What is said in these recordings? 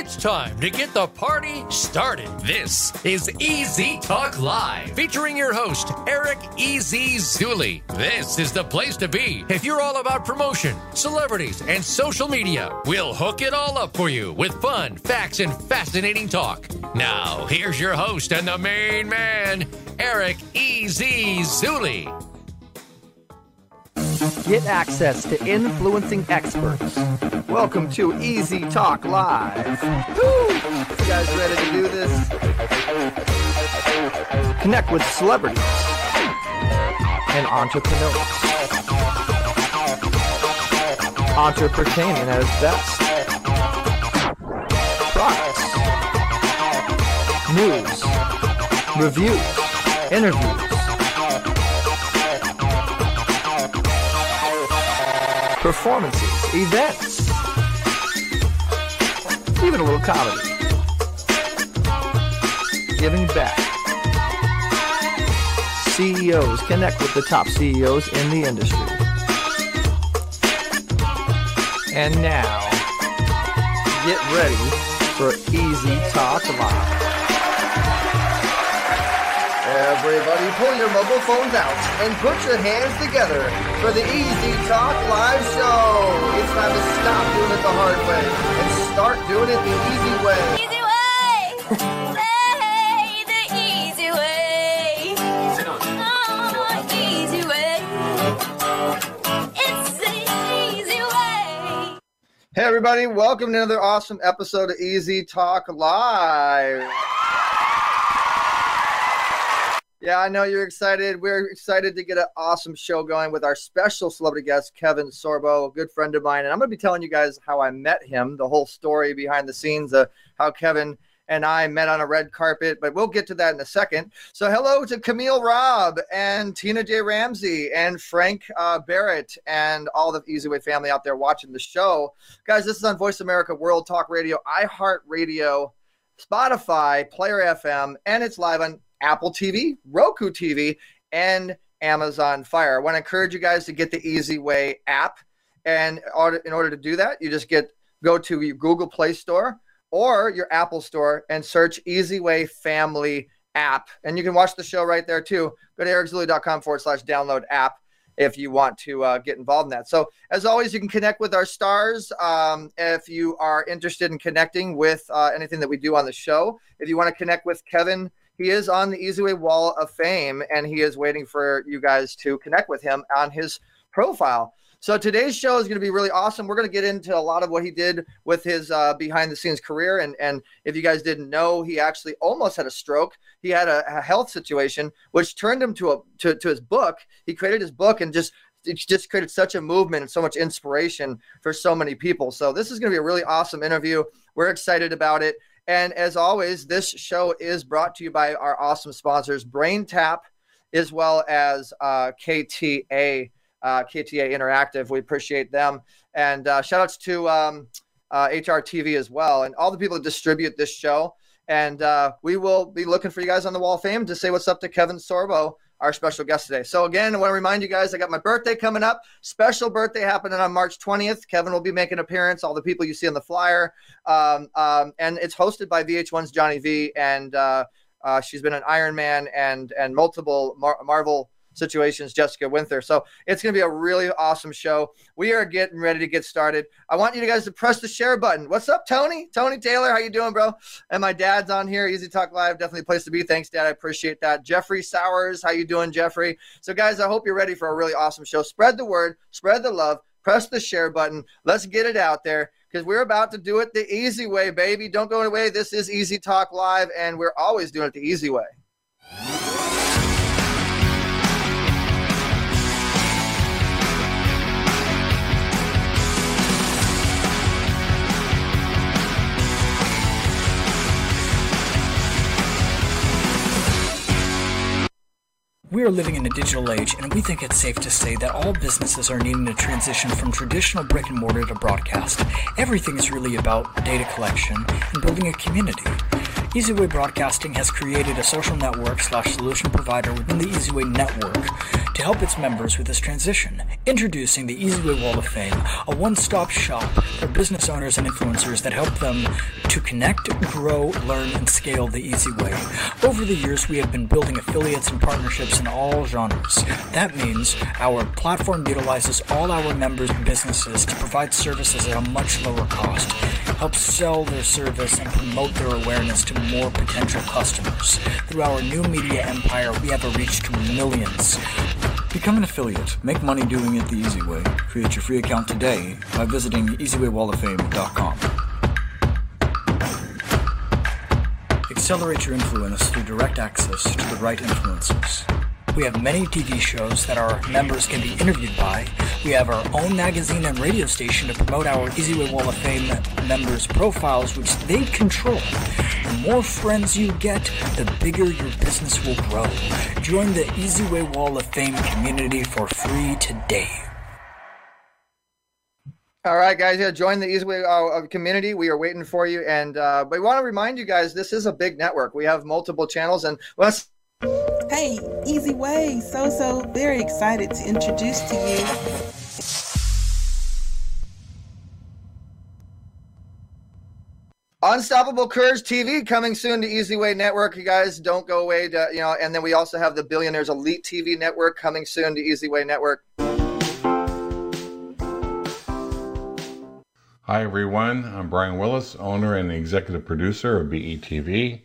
It's time to get the party started. This is Easy Talk Live, featuring your host, Eric Easy Zuli. This is the place to be if you're all about promotion, celebrities, and social media. We'll hook it all up for you with fun, facts, and fascinating talk. Now, here's your host and the main man, Eric Easy Zuli. Get access to influencing experts. Welcome to Easy Talk Live. Woo! You guys ready to do this? Connect with celebrities and entrepreneurs. Entrepreneur at its best. Products, news, reviews, interviews performances, events, even a little comedy. Giving back. CEOs connect with the top CEOs in the industry. And now, get ready for Easy Talk Live. Everybody pull your mobile phones out and put your hands together for the Easy Talk Live Show. It's time to stop doing it the hard way and start doing it the easy way. Easy way. Hey, the easy way. Oh, easy way. It's the easy way. Hey, everybody, welcome to another awesome episode of Easy Talk Live. Yeah, I know you're excited. We're excited to get an awesome show going with our special celebrity guest, Kevin Sorbo, a good friend of mine. And I'm going to be telling you guys how I met him, the whole story behind the scenes of how Kevin and I met on a red carpet, but we'll get to that in a second. So, hello to Camille Robb and Tina J. Ramsey and Frank uh, Barrett and all the Easy Way family out there watching the show. Guys, this is on Voice America World Talk Radio, iHeartRadio, Spotify, Player FM, and it's live on Apple TV, Roku TV, and Amazon Fire. I want to encourage you guys to get the Easy Way app. And in order to do that, you just get go to your Google Play Store or your Apple Store and search Easy Way Family app. And you can watch the show right there too. Go to ericzuli.com forward slash download app if you want to uh, get involved in that. So, as always, you can connect with our stars um, if you are interested in connecting with uh, anything that we do on the show. If you want to connect with Kevin, he is on the Easy Way Wall of Fame, and he is waiting for you guys to connect with him on his profile. So today's show is going to be really awesome. We're going to get into a lot of what he did with his uh, behind the scenes career. And, and if you guys didn't know, he actually almost had a stroke. He had a, a health situation, which turned him to a to, to his book. He created his book and just it just created such a movement and so much inspiration for so many people. So this is going to be a really awesome interview. We're excited about it. And as always, this show is brought to you by our awesome sponsors, BrainTap, as well as uh, KTA uh, KTA Interactive. We appreciate them. And uh, shout outs to um, uh, HRTV as well and all the people that distribute this show. And uh, we will be looking for you guys on the Wall of Fame to say what's up to Kevin Sorbo, our special guest today. So, again, I want to remind you guys I got my birthday coming up. Special birthday happening on March 20th. Kevin will be making an appearance, all the people you see on the flyer. Um, um, and it's hosted by VH1's Johnny V. And uh, uh, she's been an Iron Man and, and multiple Mar- Marvel situations, Jessica Winther. So it's going to be a really awesome show. We are getting ready to get started. I want you guys to press the share button. What's up, Tony? Tony Taylor, how you doing, bro? And my dad's on here. Easy Talk Live, definitely a place to be. Thanks, Dad. I appreciate that. Jeffrey Sowers, how you doing, Jeffrey? So, guys, I hope you're ready for a really awesome show. Spread the word, spread the love. Press the share button. Let's get it out there because we're about to do it the easy way, baby. Don't go away. This is Easy Talk Live, and we're always doing it the easy way. We are living in a digital age, and we think it's safe to say that all businesses are needing to transition from traditional brick and mortar to broadcast. Everything is really about data collection and building a community. EasyWay Broadcasting has created a social network slash solution provider within the EasyWay network to help its members with this transition. Introducing the EasyWay Wall of Fame, a one-stop shop for business owners and influencers that help them to connect, grow, learn, and scale the easy way. Over the years, we have been building affiliates and partnerships in all genres. That means our platform utilizes all our members' businesses to provide services at a much lower cost, help sell their service, and promote their awareness to more potential customers. Through our new media empire, we have a reach to millions. Become an affiliate. Make money doing it the easy way. Create your free account today by visiting easywaywalloffame.com. Accelerate your influence through direct access to the right influencers. We have many TV shows that our members can be interviewed by. We have our own magazine and radio station to promote our EasyWay Wall of Fame members' profiles, which they control. The more friends you get, the bigger your business will grow. Join the EasyWay Wall of Fame community for free today. All right, guys. Yeah, join the Easyway uh, community. We are waiting for you, and uh, we want to remind you guys this is a big network. We have multiple channels, and let's Hey, Easy Way. So, so very excited to introduce to you Unstoppable Courage TV coming soon to Easy Way Network. You guys don't go away. To, you know, and then we also have the Billionaires Elite TV Network coming soon to Easy Way Network. Hi, everyone. I'm Brian Willis, owner and executive producer of BETV.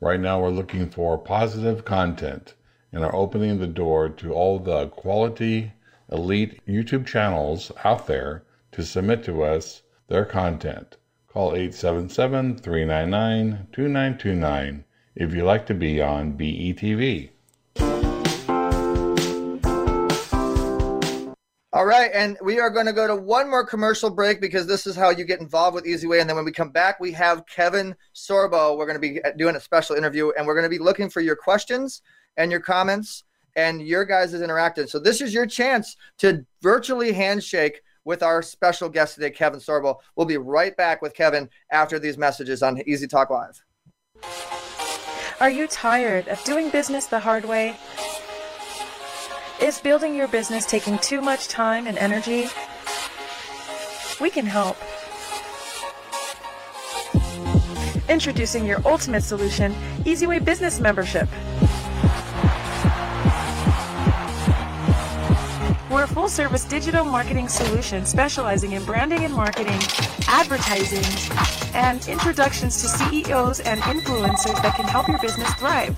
Right now, we're looking for positive content and are opening the door to all the quality, elite YouTube channels out there to submit to us their content. Call 877 399 2929 if you'd like to be on BETV. All right, and we are going to go to one more commercial break because this is how you get involved with Easyway. And then when we come back, we have Kevin Sorbo. We're going to be uh, doing a special interview, and we're going to be looking for your questions and your comments and your guys' interactive. So this is your chance to virtually handshake with our special guest today, Kevin Sorbo. We'll be right back with Kevin after these messages on Easy Talk Live. Are you tired of doing business the hard way? Is building your business taking too much time and energy? We can help. Introducing your ultimate solution, EasyWay Business Membership. We're a full service digital marketing solution specializing in branding and marketing, advertising, and introductions to CEOs and influencers that can help your business thrive.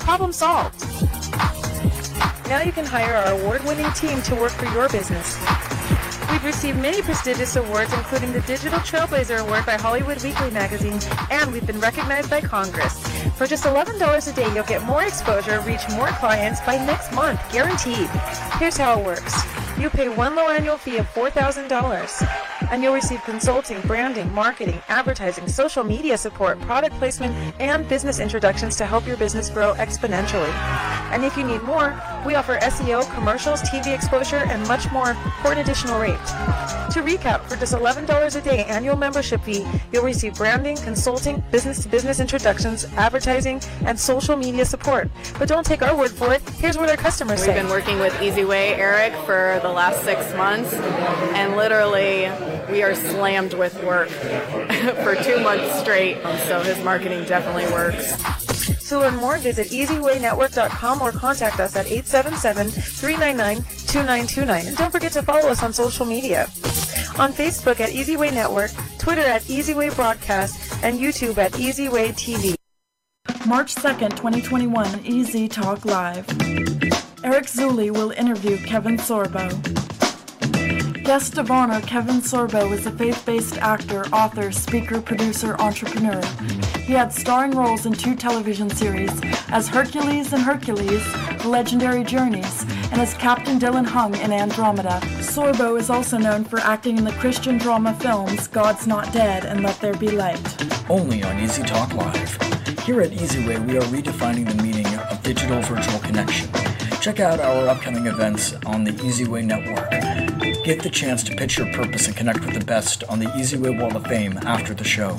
Problem solved. Now you can hire our award-winning team to work for your business. We've received many prestigious awards, including the Digital Trailblazer Award by Hollywood Weekly magazine, and we've been recognized by Congress. For just $11 a day, you'll get more exposure, reach more clients by next month, guaranteed. Here's how it works. You pay one low annual fee of $4,000, and you'll receive consulting, branding, marketing, advertising, social media support, product placement, and business introductions to help your business grow exponentially. And if you need more, we offer SEO, commercials, TV exposure, and much more for an additional rate. To recap, for just $11 a day annual membership fee, you'll receive branding, consulting, business-to-business introductions, advertising, and social media support. But don't take our word for it. Here's what our customers We've say. been working with EasyWay Eric for the last six months, and literally we are slammed with work for two months straight. So his marketing definitely works. To learn more, visit easywaynetwork.com or contact us at 877-399-2929. And don't forget to follow us on social media. On Facebook at Easyway Network, Twitter at Easyway Broadcast, and YouTube at Easyway TV. March 2nd, 2021, Easy Talk Live. Eric Zuli will interview Kevin Sorbo. Guest of honor Kevin Sorbo is a faith based actor, author, speaker, producer, entrepreneur. He had starring roles in two television series as Hercules and Hercules, The Legendary Journeys, and as Captain Dylan Hunt in Andromeda. Sorbo is also known for acting in the Christian drama films God's Not Dead and Let There Be Light. Only on Easy Talk Live. Here at EasyWay, we are redefining the meaning of digital virtual connection. Check out our upcoming events on the EasyWay Network. Get the chance to pitch your purpose and connect with the best on the EasyWay Wall of Fame after the show.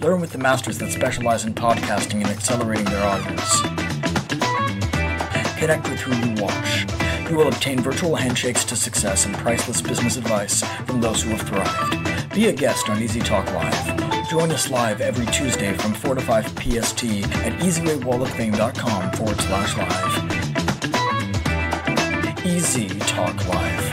Learn with the masters that specialize in podcasting and accelerating their audience. Connect with who you watch. You will obtain virtual handshakes to success and priceless business advice from those who have thrived. Be a guest on Easy Talk Live. Join us live every Tuesday from 4 to 5 PST at easywaywalloffame.com forward slash live. Easy Talk Live.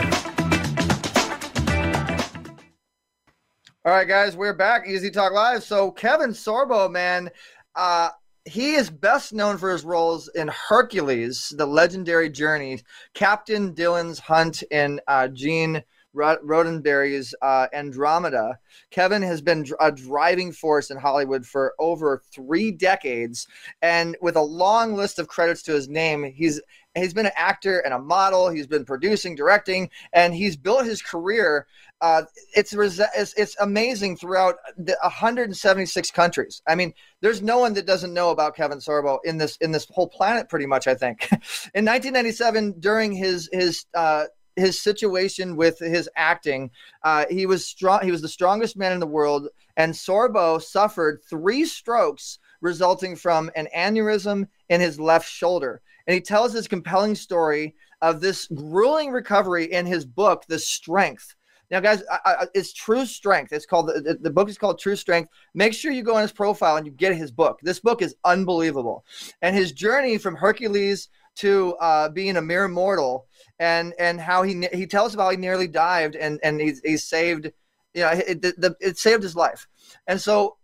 All right, guys, we're back. Easy Talk Live. So Kevin Sorbo, man, uh, he is best known for his roles in Hercules, the legendary journey, Captain Dylan's Hunt, and uh, Gene Roddenberry's uh, Andromeda. Kevin has been a driving force in Hollywood for over three decades, and with a long list of credits to his name, he's he's been an actor and a model. He's been producing, directing, and he's built his career. Uh, it's, it's it's amazing throughout the 176 countries. I mean, there's no one that doesn't know about Kevin Sorbo in this in this whole planet, pretty much. I think. in 1997, during his his uh, his situation with his acting, uh, he was strong. He was the strongest man in the world, and Sorbo suffered three strokes resulting from an aneurysm in his left shoulder. And he tells his compelling story of this grueling recovery in his book, The Strength. Now, guys, I, I, it's True Strength. It's called the, the book is called True Strength. Make sure you go on his profile and you get his book. This book is unbelievable, and his journey from Hercules to uh, being a mere mortal, and and how he he tells about he nearly dived and and he's, he's saved, you know, it, the, it saved his life, and so.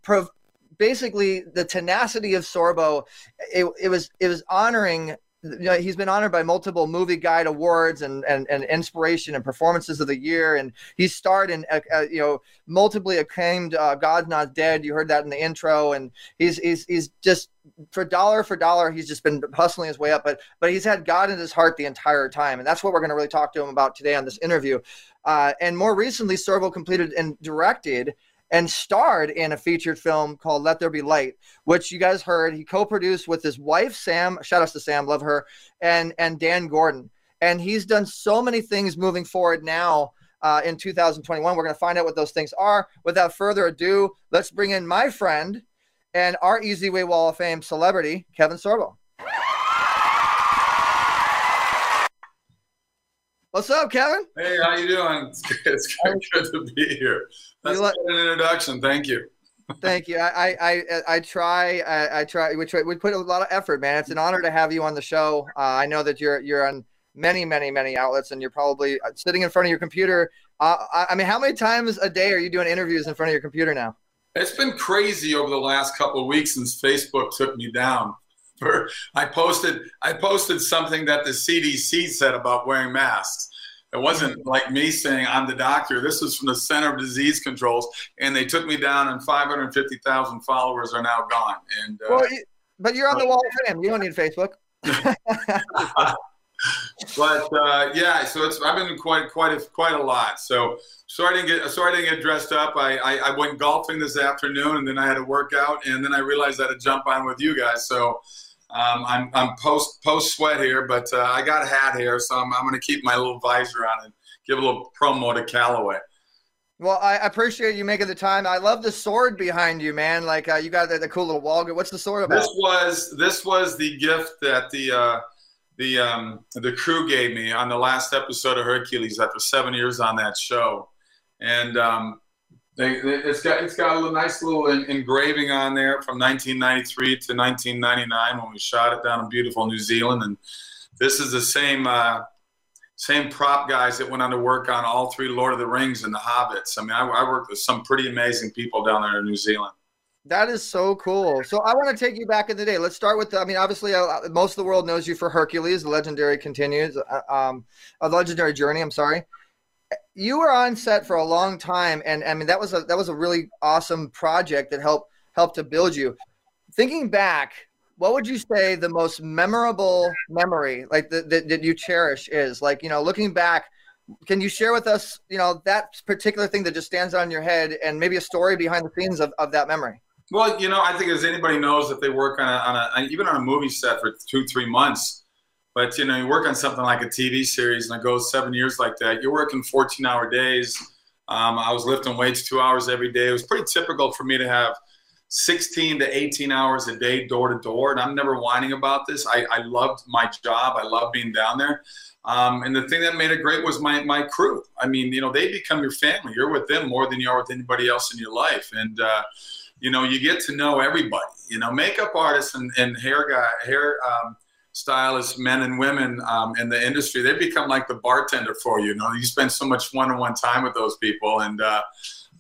Basically the tenacity of Sorbo, it, it was it was honoring you know, he's been honored by multiple movie guide awards and, and, and inspiration and performances of the year. And he starred in, uh, uh, you know, multiply acclaimed uh, God's Not Dead. You heard that in the intro. And he's, he's, he's just for dollar for dollar, he's just been hustling his way up, but, but he's had God in his heart the entire time. And that's what we're going to really talk to him about today on this interview. Uh, and more recently, Sorbo completed and directed and starred in a featured film called Let There Be Light, which you guys heard. He co-produced with his wife Sam. Shout out to Sam, love her, and and Dan Gordon. And he's done so many things moving forward now uh, in 2021. We're going to find out what those things are. Without further ado, let's bring in my friend and our Easy Way Wall of Fame celebrity, Kevin Sorbo. What's up, Kevin? Hey, how you doing? It's good, it's good, good to be here. That's let- an introduction. Thank you. Thank you. I I I, I try. I, I try. We try. We put a lot of effort, man. It's an honor to have you on the show. Uh, I know that you're you're on many, many, many outlets, and you're probably uh, sitting in front of your computer. Uh, I, I mean, how many times a day are you doing interviews in front of your computer now? It's been crazy over the last couple of weeks since Facebook took me down. For I posted I posted something that the CDC said about wearing masks. It wasn't like me saying I'm the doctor. This was from the Center of Disease Controls, and they took me down, and 550,000 followers are now gone. And uh, Well, you, but you're on the wall of fame. You don't need Facebook. but uh, yeah, so it's I've been quite quite a, quite a lot. So sorry I didn't get sorry I didn't get dressed up. I, I I went golfing this afternoon, and then I had a workout, and then I realized I had to jump on with you guys. So. Um, I'm, I'm post post sweat here, but uh, I got a hat here, so I'm, I'm going to keep my little visor on and give a little promo to Callaway. Well, I appreciate you making the time. I love the sword behind you, man. Like uh, you got the, the cool little wall. What's the sword about? This was this was the gift that the uh, the um, the crew gave me on the last episode of Hercules after seven years on that show, and um, they, it's got it's got a nice little en- engraving on there from 1993 to 1999 when we shot it down in beautiful New Zealand, and this is the same. Uh, same prop guys that went on to work on all three Lord of the Rings and the Hobbits. I mean, I, I worked with some pretty amazing people down there in New Zealand. That is so cool. So I want to take you back in the day. Let's start with. The, I mean, obviously, uh, most of the world knows you for Hercules, the legendary continues, uh, um, a legendary journey. I'm sorry. You were on set for a long time, and I mean that was a that was a really awesome project that helped helped to build you. Thinking back, what would you say the most memorable memory, like that that you cherish, is? Like you know, looking back, can you share with us, you know, that particular thing that just stands out in your head, and maybe a story behind the scenes of, of that memory? Well, you know, I think as anybody knows, if they work on a, on a even on a movie set for two, three months, but you know, you work on something like a TV series and it goes seven years like that. You're working 14-hour days. Um, I was lifting weights two hours every day. It was pretty typical for me to have 16 to 18 hours a day, door to door. And I'm never whining about this. I, I loved my job. I love being down there. Um, and the thing that made it great was my, my crew. I mean, you know, they become your family. You're with them more than you are with anybody else in your life. And, uh, you know, you get to know everybody, you know, makeup artists and, and hair guy, hair, um, stylists, men and women um, in the industry, they become like the bartender for you. You know, you spend so much one-on-one time with those people, and uh,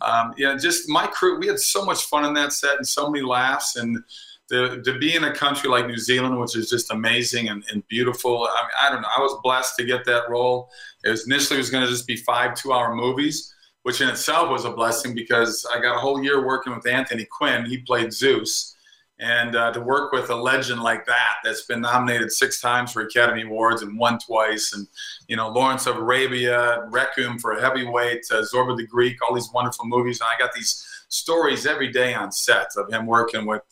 um, yeah, just my crew. We had so much fun on that set and so many laughs, and to, to be in a country like New Zealand, which is just amazing and, and beautiful. I mean, I don't know. I was blessed to get that role. It was initially it was going to just be five two-hour movies. Which in itself was a blessing because I got a whole year working with Anthony Quinn. He played Zeus, and uh, to work with a legend like that that's been nominated six times for academy awards and won twice and you know lawrence of arabia requiem for heavyweight uh, zorba the greek all these wonderful movies. And i got these stories every day on set of him working with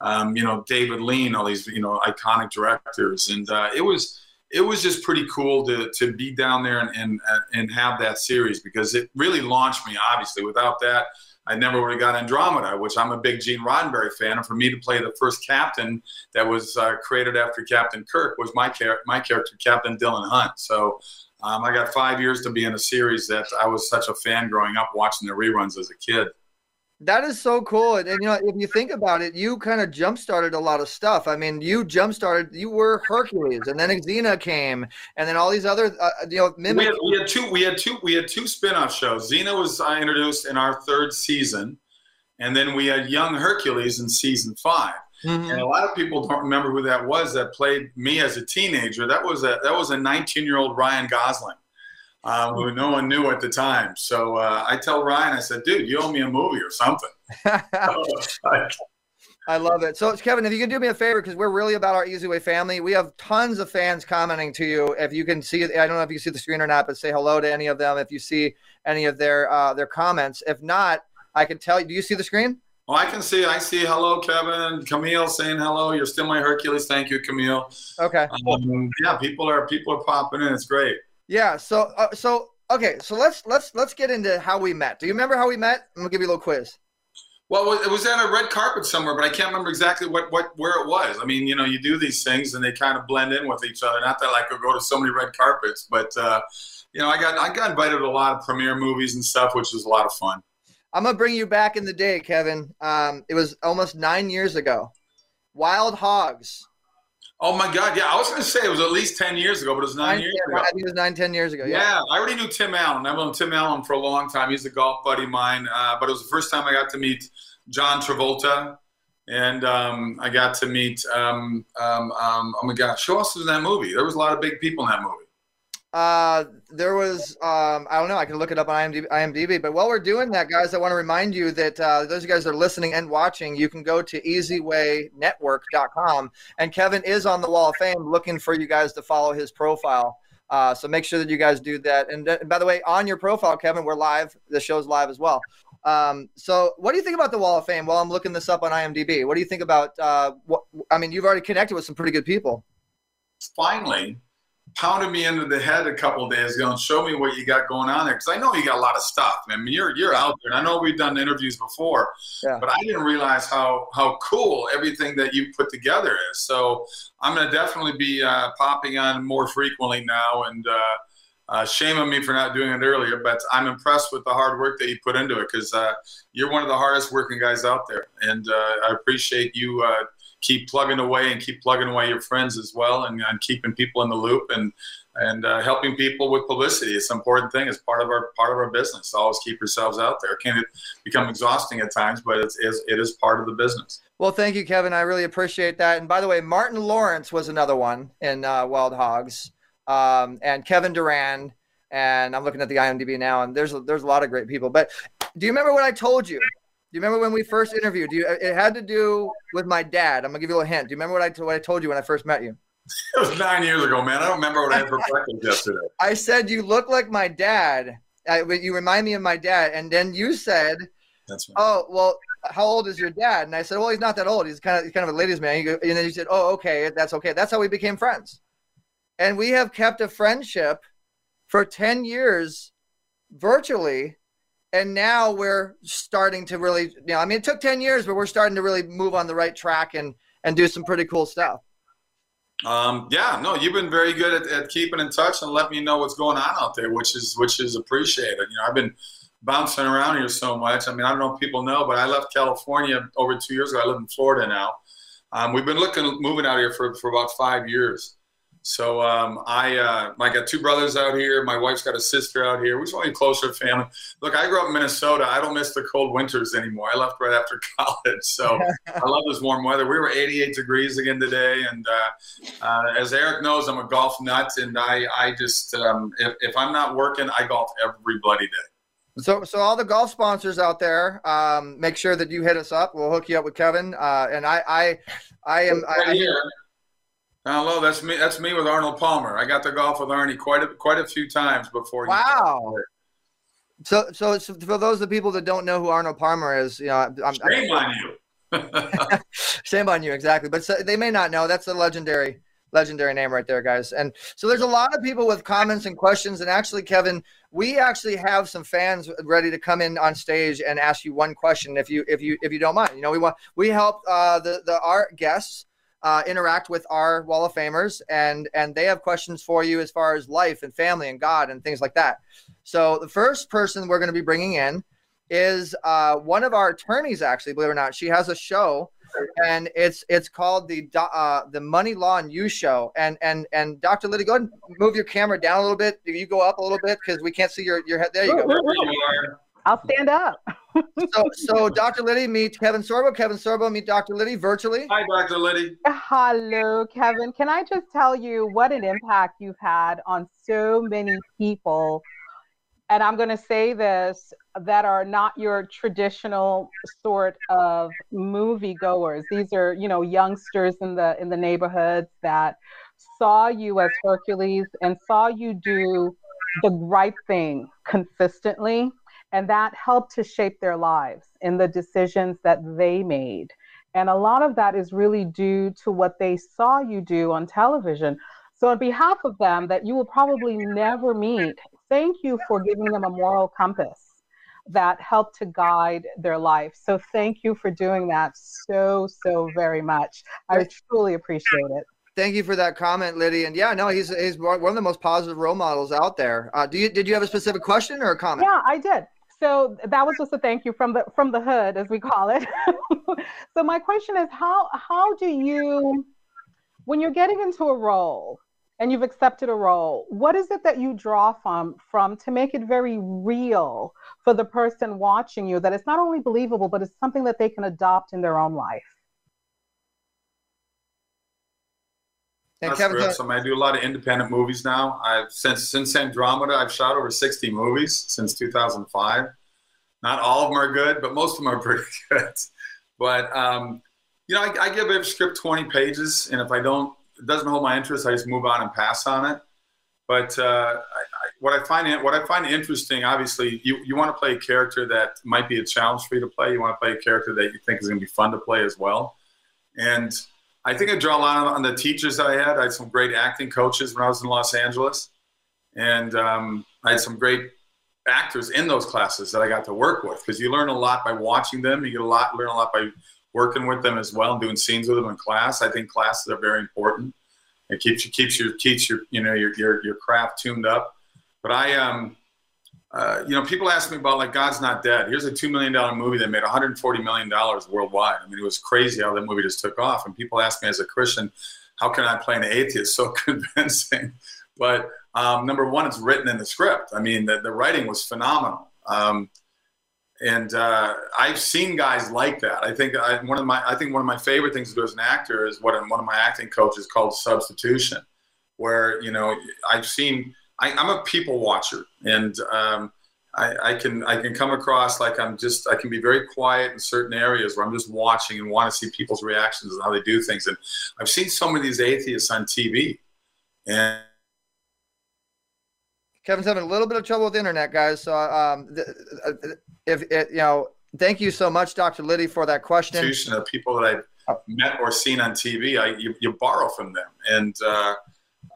um, you know david lean all these you know iconic directors. And uh, it was it was just pretty cool to, to be down there and, and, and have that series because it really launched me obviously without that I never would have got Andromeda, which I'm a big Gene Roddenberry fan. And for me to play the first captain that was uh, created after Captain Kirk was my, char- my character, Captain Dylan Hunt. So um, I got five years to be in a series that I was such a fan growing up watching the reruns as a kid. That is so cool. And, you know, if you think about it, you kind of jump started a lot of stuff. I mean, you jump started, you were Hercules, and then Xena came, and then all these other, uh, you know, we had, we had, two, we had two, we had two spin-off shows. Xena was uh, introduced in our third season, and then we had Young Hercules in season 5 mm-hmm. And a lot of people don't remember who that was that played me as a teenager. That was a that was a 19 year old Ryan Gosling uh, who no one knew at the time. So uh, I tell Ryan, I said, dude, you owe me a movie or something. I love it. So, Kevin, if you can do me a favor, because we're really about our Easy Way family, we have tons of fans commenting to you. If you can see, I don't know if you see the screen or not, but say hello to any of them if you see any of their uh, their comments. If not, I can tell you. Do you see the screen? Oh, I can see. I see. Hello, Kevin. Camille saying hello. You're still my Hercules. Thank you, Camille. Okay. Um, yeah, people are people are popping in. It's great. Yeah. So uh, so okay. So let's let's let's get into how we met. Do you remember how we met? I'm gonna give you a little quiz. Well, it was on a red carpet somewhere, but I can't remember exactly what, what where it was. I mean, you know, you do these things and they kind of blend in with each other. Not that I could go to so many red carpets, but uh, you know, I got I got invited to a lot of premiere movies and stuff, which was a lot of fun. I'm gonna bring you back in the day, Kevin. Um, it was almost nine years ago. Wild Hogs. Oh my God! Yeah, I was going to say it was at least ten years ago, but it was nine, nine years ago. I think it was nine, ten years ago. Yeah. yeah. I already knew Tim Allen. I've known Tim Allen for a long time. He's a golf buddy of mine. Uh, but it was the first time I got to meet John Travolta, and um, I got to meet. Um, um, um oh my gosh, who else was in that movie? There was a lot of big people in that movie. Uh, there was um, I don't know. I can look it up on IMDb, IMDb. But while we're doing that, guys, I want to remind you that uh, those guys that are listening and watching, you can go to EasyWayNetwork.com, and Kevin is on the Wall of Fame, looking for you guys to follow his profile. Uh, so make sure that you guys do that. And, and by the way, on your profile, Kevin, we're live. The show's live as well. Um, so what do you think about the Wall of Fame? While I'm looking this up on IMDb, what do you think about? Uh, what I mean, you've already connected with some pretty good people. Finally, pounded me into the head a couple days ago and showed me what you got going on there because I know you got a lot of stuff. I mean, you're you're out there. And I know we've done interviews before, yeah. but I didn't realize how how cool everything that you put together is. So I'm going to definitely be uh, popping on more frequently now, and uh, uh, shame on me for not doing it earlier. But I'm impressed with the hard work that you put into it because uh, you're one of the hardest working guys out there, and uh, I appreciate you uh, keep plugging away and keep plugging away your friends as well and, and keeping people in the loop and and uh, helping people with publicity it's an important thing. It's part of our part of our business. Always keep yourselves out there. Can it become exhausting at times but it's, it's it is part of the business. Well thank you kevin. I really appreciate that. And by the way martin lawrence was another one in uh, wild hogs um, and kevin durand and i'm looking at the imdb now and there's there's a lot of great people. But do you remember what i told you do you remember when we first interviewed? Do you? It had to do with my dad. I'm gonna give you a hint. Do you remember what I what I told you when I first met you? It was nine years ago, man. I don't remember what I had for breakfast yesterday. I said you look like my dad. I, you remind me of my dad, and then you said, "That's right. Oh, well, how old is your dad?" And I said, "Well, he's not that old. He's kind of he's kind of a ladies' man." and then you said, "Oh, okay, that's okay." That's how we became friends, and we have kept a friendship for ten years, virtually and now we're starting to really, you know, I mean, it took ten years, but we're starting to really move on the right track and and do some pretty cool stuff. Um, yeah, no, you've been very good at, at keeping in touch and letting me know what's going on out there, which is which is appreciated. You know, I've been bouncing around here so much. I mean, I don't know if people know, but I left California over two years ago. I live in Florida now. Um, we've been looking moving out here for, for about five years. So um, I uh, I got two brothers out here. My wife's got a sister out here. We're just only closer family. Look, I grew up in Minnesota. I don't miss the cold winters anymore. I left right after college, so I love this warm weather. We were 88 degrees again today, and uh, uh, as Eric knows, I'm a golf nut, and I I just um, if, if I'm not working, I golf every bloody day. So, so all the golf sponsors out there, um, make sure that you hit us up. We'll hook you up with Kevin. Uh, and I, I, I am. I, Right Hello, that's me. That's me with Arnold Palmer. I got to golf with Arnie quite a quite a few times before. you- Wow. So, so, so for those of the people that don't know who Arnold Palmer is, you know, I'm, I'm, Shame on you. Shame on you, exactly. But so, they may not know. That's a legendary, legendary name right there, guys. And so there's a lot of people with comments and questions. And actually, Kevin, we actually have some fans ready to come in on stage and ask you one question, if you, if you, if you don't mind. You know, we want we help uh, the the our guests uh, interact with our Wall of Famers, and and they have questions for you as far as life and family and God and things like that. So the first person we're going to be bringing in is uh, one of our attorneys. Actually, believe it or not, she has a show, and it's it's called the uh, the Money Law and You Show. And and and Dr. Liddy, go ahead and move your camera down a little bit. You go up a little bit because we can't see your your head. There you go. I'll stand up. so, so Dr. Liddy meet Kevin Sorbo. Kevin Sorbo meet Dr. Liddy virtually. Hi, Dr. Liddy. Hello, Kevin. Can I just tell you what an impact you've had on so many people? And I'm going to say this that are not your traditional sort of movie goers. These are, you know, youngsters in the in the neighborhoods that saw you as Hercules and saw you do the right thing consistently and that helped to shape their lives in the decisions that they made. And a lot of that is really due to what they saw you do on television. So, on behalf of them that you will probably never meet, thank you for giving them a moral compass that helped to guide their life. So, thank you for doing that so, so very much. I truly appreciate it. Thank you for that comment, Liddy. And yeah, no, he's he's one of the most positive role models out there. Uh, do you did you have a specific question or a comment? Yeah, I did. So that was just a thank you from the from the hood, as we call it. so my question is, how how do you, when you're getting into a role and you've accepted a role, what is it that you draw from from to make it very real for the person watching you? That it's not only believable, but it's something that they can adopt in their own life. And That's Kevin, great. So I do a lot of independent movies now. I've since since Andromeda, I've shot over 60 movies since 2005. Not all of them are good, but most of them are pretty good. But um, you know, I, I give every script 20 pages, and if I don't, it doesn't hold my interest, I just move on and pass on it. But uh, I, I, what I find what I find interesting, obviously, you, you want to play a character that might be a challenge for you to play. You want to play a character that you think is going to be fun to play as well. And I think I draw a lot on the teachers I had. I had some great acting coaches when I was in Los Angeles, and um, I had some great actors in those classes that I got to work with because you learn a lot by watching them. You get a lot, learn a lot by working with them as well and doing scenes with them in class. I think classes are very important. It keeps you keeps your keeps your you know your your, your craft tuned up. But I um uh, you know, people ask me about like God's Not Dead. Here's a two million dollar movie that made 140 million dollars worldwide. I mean, it was crazy how that movie just took off. And people ask me as a Christian, how can I play an atheist so convincing? But um, number one, it's written in the script. I mean, the, the writing was phenomenal. Um, and uh, I've seen guys like that. I think I, one of my I think one of my favorite things to do as an actor is what one of my acting coaches called substitution, where you know I've seen I, I'm a people watcher, and um, I, I, can I can come across like I'm just I can be very quiet in certain areas where I'm just watching and want to see people's reactions and how they do things. And I've seen some of these atheists on TV, and Kevin's having a little bit of trouble with the internet, guys. So, um, th- if it, you know, thank you so much, Dr. Liddy, for that question. of people that I've met or seen on TV, I you, you borrow from them, and uh,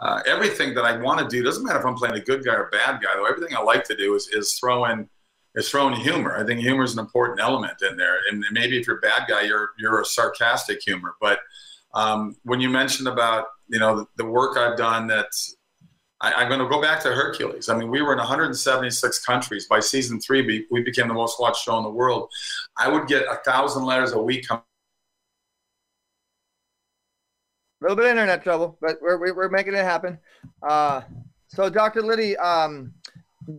uh, everything that I want to do doesn't matter if I'm playing a good guy or a bad guy. Though everything I like to do is is throw in is throwing humor. I think humor is an important element in there, and maybe if you're a bad guy, you're you're a sarcastic humor. But um, when you mentioned about you know the, the work I've done, that I, am going to go back to Hercules. I mean, we were in 176 countries. By season three, we, we became the most watched show in the world. I would get a thousand letters a week coming A little bit of internet trouble, but we're, we're, making it happen. Uh, so, Dr. Liddy, um,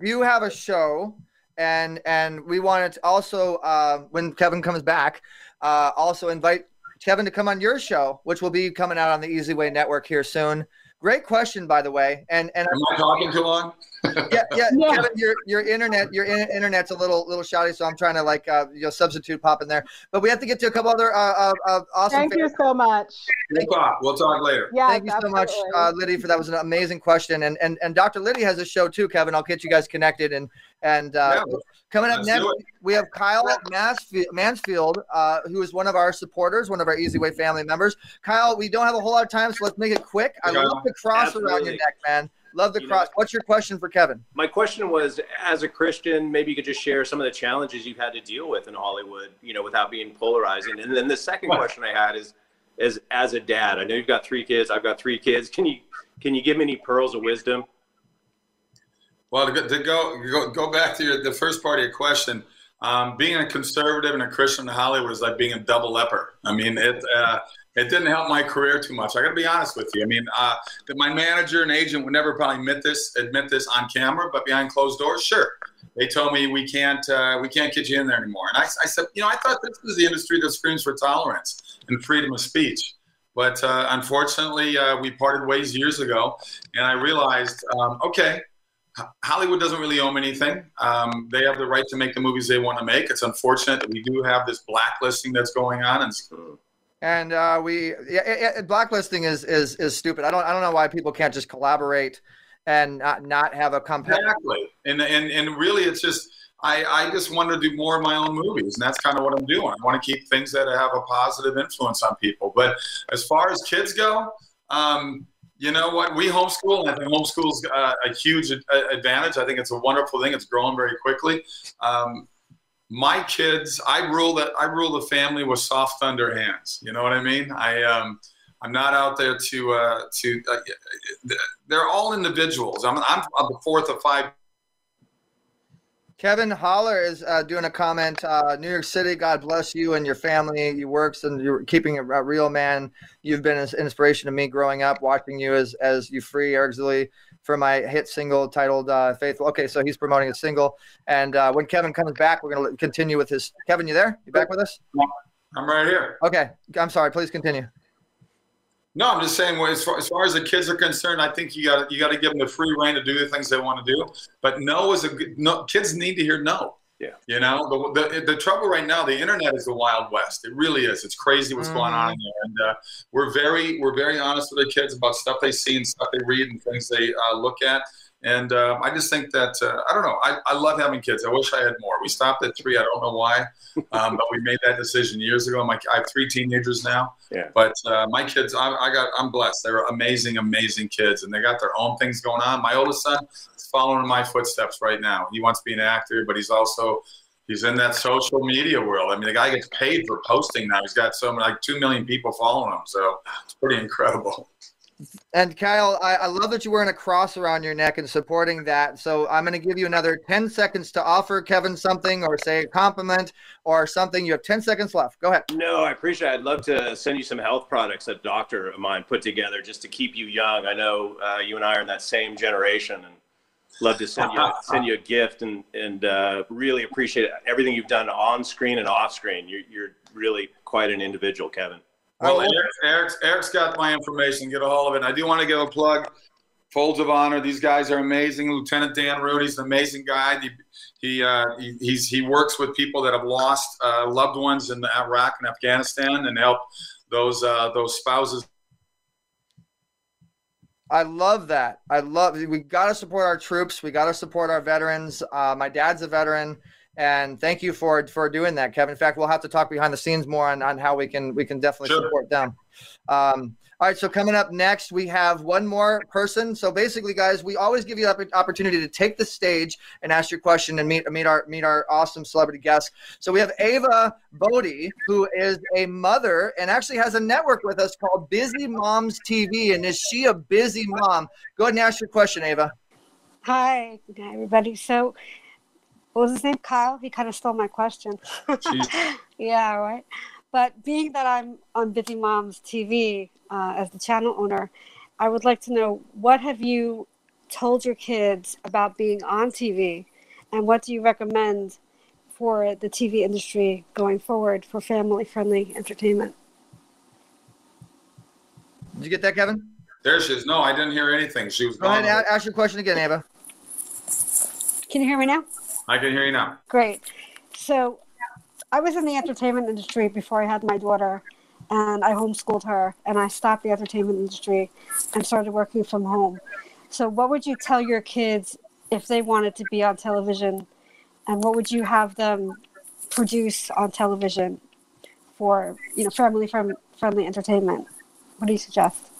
you have a show, and and we wanted to also, uh, when Kevin comes back, uh, also invite Kevin to come on your show, which will be coming out on the Easy Way Network here soon. Great question, by the way. And and am I talking too long? Yeah, yeah, yeah. Kevin, your your internet your in- internet's a little little shoddy, so I'm trying to like uh, you know substitute pop in there. But we have to get to a couple other uh, uh, uh awesome. Thank you so much. We'll talk. We'll talk later. Yeah, Thank you so much, uh, Liddy, for that was an amazing question. And and and Dr. Liddy has a show too, Kevin. I'll get you guys connected. And and uh, Yeah, coming up next, we have Kyle Mansfield, Mansfield uh, who is one of our supporters, one of our Easy Way family members. Kyle, we don't have a whole lot of time, so let's make it quick. I Kyle. love the cross around your neck, man. Love the You cross. What's your question for Kevin? My question was, as a Christian, maybe you could just share some of the challenges you've had to deal with in Hollywood, you know, without being polarizing. And then the second question I had is, is as a dad, I know you've got three kids. I've got three kids. Can you can you give me any pearls of wisdom? Well, to go, to go go go back to your, the first part of your question, um, being a conservative and a Christian in Hollywood is like being a double leper. I mean, it uh, it didn't help my career too much. I got to be honest with you. I mean, uh, my manager and agent would never probably admit this admit this on camera, but behind closed doors, sure. They told me we can't uh, we can't get you in there anymore, and I, I said, you know, I thought this was the industry that screams for tolerance and freedom of speech. But uh, unfortunately, uh, we parted ways years ago, and I realized, um, okay, Hollywood doesn't really own anything. Um, they have the right to make the movies they want to make. It's unfortunate that we do have this blacklisting that's going on, and And uh, we yeah, yeah, blacklisting is is is stupid. I don't I don't know why people can't just collaborate and not not have a competitive. Exactly. And and and really, it's just I I just want to do more of my own movies, and that's kind of what I'm doing. I want to keep things that have a positive influence on people. But as far as kids go, um, you know what? We homeschool, and I think homeschool's uh, a huge a- advantage. I think it's a wonderful thing. It's growing very quickly. Um, my kids, I rule that I rule the family with soft thunder hands. You know what I mean? I um, I'm not out there to uh, to. Uh, they're all individuals. I'm I'm, the fourth of five Kevin Holler is uh, doing a comment. Uh, New York City, God bless you and your family. You works and you're keeping a real man. You've been an inspiration to me growing up, watching you as as you free Eric Zilli for my hit single titled uh, "Faithful." Okay, so he's promoting a single, and uh, when Kevin comes back, we're gonna continue with his. Kevin, you there? You back with us? I'm right here. Okay, I'm sorry. Please continue. No, I'm just saying. well, As far, as far as the kids are concerned, I think you got you got to give them the free reign to do the things they want to do. But no is a good. No, kids need to hear no. Yeah. You know, the, the the trouble right now, the internet is the wild west. It really is. It's crazy what's going on in there, and uh, we're very we're very honest with the kids about stuff they see and stuff they read and things they uh, look at. And uh, I just think that uh, I don't know. I, I love having kids. I wish I had more. We stopped at three. I don't know why, um, but we made that decision years ago. My, I have three teenagers now. Yeah. But uh, my kids, I, I got, I'm blessed. They're amazing, amazing kids, and they got their own things going on. My oldest son is following my footsteps right now. He wants to be an actor, but he's also he's in that social media world. I mean, the guy gets paid for posting now. He's got so many, like two million people following him. So it's pretty incredible. And Kyle, I, I love that you're wearing a cross around your neck and supporting that. So I'm going to give you another 10 seconds to offer Kevin something or say a compliment or something. You have 10 seconds left. Go ahead. No, I appreciate it. I'd love to send you some health products that a doctor of mine put together just to keep you young. I know uh, you and I are in that same generation and love to send you send you a gift and and uh, really appreciate everything you've done on screen and off screen. You're, you're really quite an individual, Kevin. Well, Eric, Eric's, Eric's got my information. Get a hold of it. And I do want to give a plug. Folds of Honor. These guys are amazing. Lieutenant Dan Rooney's an amazing guy. He he, uh, he he's he works with people that have lost uh, loved ones in Iraq and Afghanistan and help those uh, those spouses. I love that. I love. We got to support our troops. We got to support our veterans. Uh, my dad's a veteran, and thank you for for doing that, Kevin. In fact, we'll have to talk behind the scenes more on, on how we can we can definitely Sure. support them. Um, All right, so coming up next, we have one more person. So basically, guys, we always give you the opportunity to take the stage and ask your question and meet meet our meet our awesome celebrity guests. So we have Ava Bodie, who is a mother and actually has a network with us called Busy Moms TV. And is she a busy mom? Go ahead and ask your question, Ava. Hi, good night, everybody. So, what was his name? Kyle. He kind of stole my question. yeah, right. But being that I'm on Busy Moms TV uh, as the channel owner, I would like to know what have you told your kids about being on TV, and what do you recommend for the TV industry going forward for family-friendly entertainment? Did you get that, Kevin? There she is. No, I didn't hear anything. She was Go ahead gone. and a- ask your question again, Ava. Can you hear me now? I can hear you now. Great. So I was in the entertainment industry before I had my daughter, and I homeschooled her, and I stopped the entertainment industry and started working from home. So, what would you tell your kids if they wanted to be on television, and what would you have them produce on television for you know family friend- friendly entertainment? What do you suggest?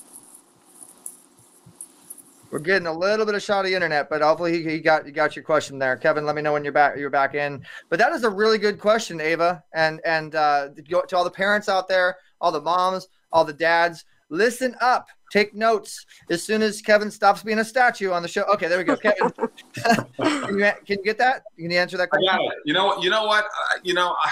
We're getting a little bit of shot of the internet, but hopefully he, he got you got your question there, Kevin. Let me know when you're back. You're back in. But that is a really good question, Ava, and and uh, to all the parents out there, all the moms, all the dads. Listen up. Take notes. As soon as Kevin stops being a statue on the show. Okay, there we go. Kevin, can, you, can you get that? Can you answer that I question? got it. You know, you know what? Uh, you know, I,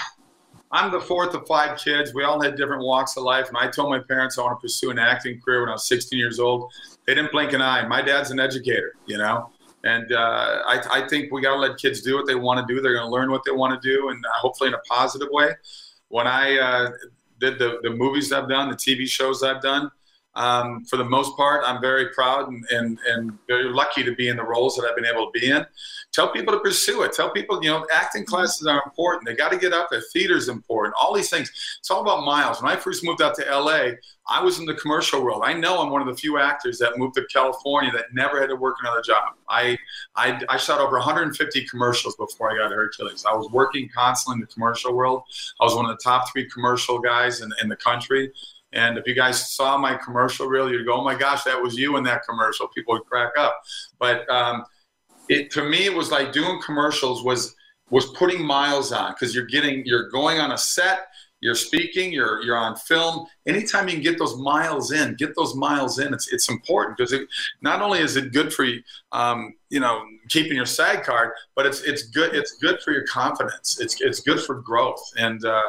I'm the fourth of five kids. We all had different walks of life, and I told my parents I want to pursue an acting career when I was 16 years old. They didn't blink an eye. My dad's an educator, you know, and uh, I, I think we got to let kids do what they want to do. They're going to learn what they want to do, and uh, hopefully in a positive way. When I uh, did the the movies I've done, the TV shows I've done. Um, for the most part, I'm very proud and, and, and very lucky to be in the roles that I've been able to be in. Tell people to pursue it. Tell people, you know, acting classes are important. They got to get up there. Theater's important. All these things. It's all about miles. When I first moved out to LA, I was in the commercial world. I know I'm one of the few actors that moved to California that never had to work another job. I, I, I shot over 150 commercials before I got to Hercules. I was working constantly in the commercial world. I was one of the top three commercial guys in, in the country. And if you guys saw my commercial reel, you'd go, "Oh my gosh, that was you in that commercial." People would crack up. But um, it to me, it was like doing commercials was was putting miles on because you're getting you're going on a set, you're speaking, you're you're on film. Anytime you can get those miles in, get those miles in. It's it's important because it not only is it good for you, um, you know, keeping your SAG card, but it's it's good it's good for your confidence. It's it's good for growth and. Uh,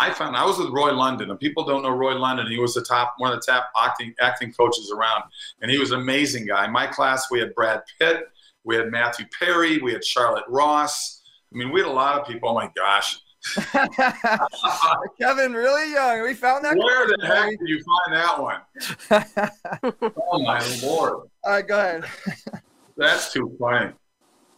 I found I was with Roy London, and people don't know Roy London. He was the top, one of the top acting acting coaches around, and he was an amazing guy. In my class, we had Brad Pitt, we had Matthew Perry, we had Charlotte Ross. I mean, we had a lot of people. Oh my gosh! Kevin, really young. We found that. Where the heck did you find that one? oh my lord! All right, go ahead. That's too funny.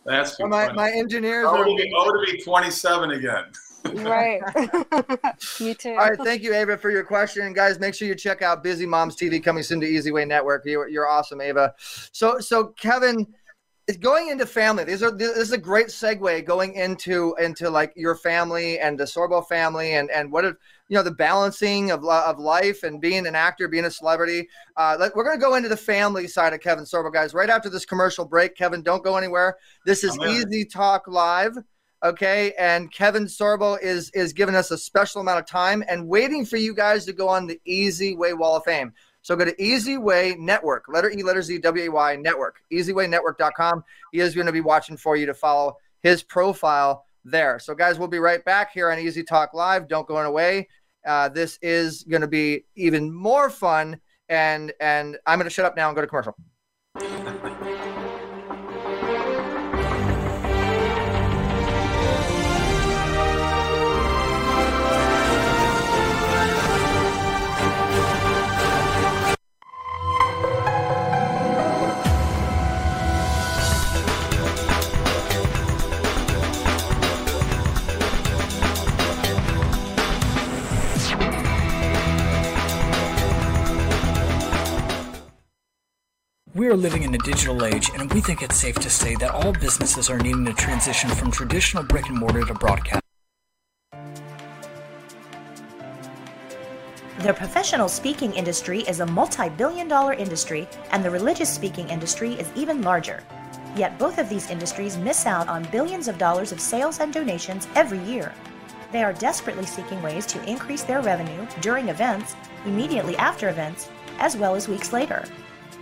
That's too my funny. my engineers Oh, are. to be, oh, to be 27 again. Right. Me too. All right, thank you, Ava, for your question. And guys, make sure you check out Busy Moms TV coming soon to Easy Way Network. You're, you're awesome, Ava. So, so Kevin, it's going into family. These are this is a great segue going into into like your family and the Sorbo family and and what if you know the balancing of of life and being an actor, being a celebrity. Uh, let, we're going to go into the family side of Kevin Sorbo, guys. Right after this commercial break, Kevin, don't go anywhere. This is Easy Talk Live. Okay, and Kevin Sorbo is is giving us a special amount of time and waiting for you guys to go on the Easy Way Wall of Fame. So go to Easy Way Network, letter E, letter Z, W A Y Network, easywaynetwork.com. He is going to be watching for you to follow his profile there. So, guys, we'll be right back here on Easy Talk Live. Don't go away. Uh, this is going to be even more fun. And and I'm going to shut up now and go to commercial. We are living in a digital age, and we think it's safe to say that all businesses are needing to transition from traditional brick and mortar to broadcast. The professional speaking industry is a multi billion dollar industry, and the religious speaking industry is even larger. Yet both of these industries miss out on billions of dollars of sales and donations every year. They are desperately seeking ways to increase their revenue during events, immediately after events, as well as weeks later.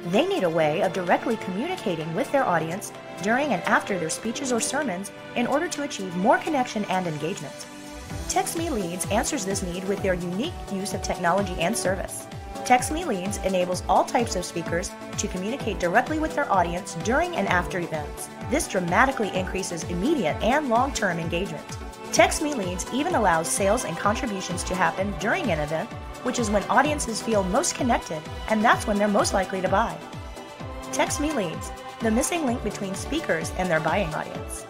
They need a way of directly communicating with their audience during and after their speeches or sermons in order to achieve more connection and engagement. Text Me Leads answers this need with their unique use of technology and service. Text Me Leads enables all types of speakers to communicate directly with their audience during and after events. This dramatically increases immediate and long term engagement. Text Me Leads even allows sales and contributions to happen during an event, which is when audiences feel most connected, and that's when they're most likely to buy. Text Me Leads, the missing link between speakers and their buying audience.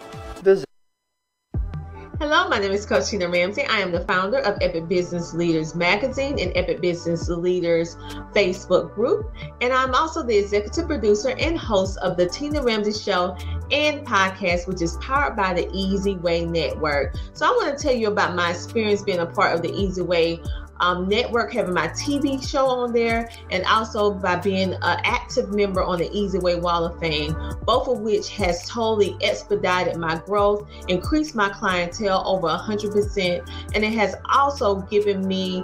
Hello, my name is Coach Tina Ramsey. I am the founder of Epic Business Leaders Magazine and Epic Business Leaders Facebook group. And I'm also the executive producer and host of the Tina Ramsey Show and podcast, which is powered by the Easy Way Network. So I want to tell you about my experience being a part of the Easy Way um, network, having my TV show on there, and also by being an active member on the Easy Way Wall of Fame, both of which has totally expedited my growth, increased my clientele over 100%, and it has also given me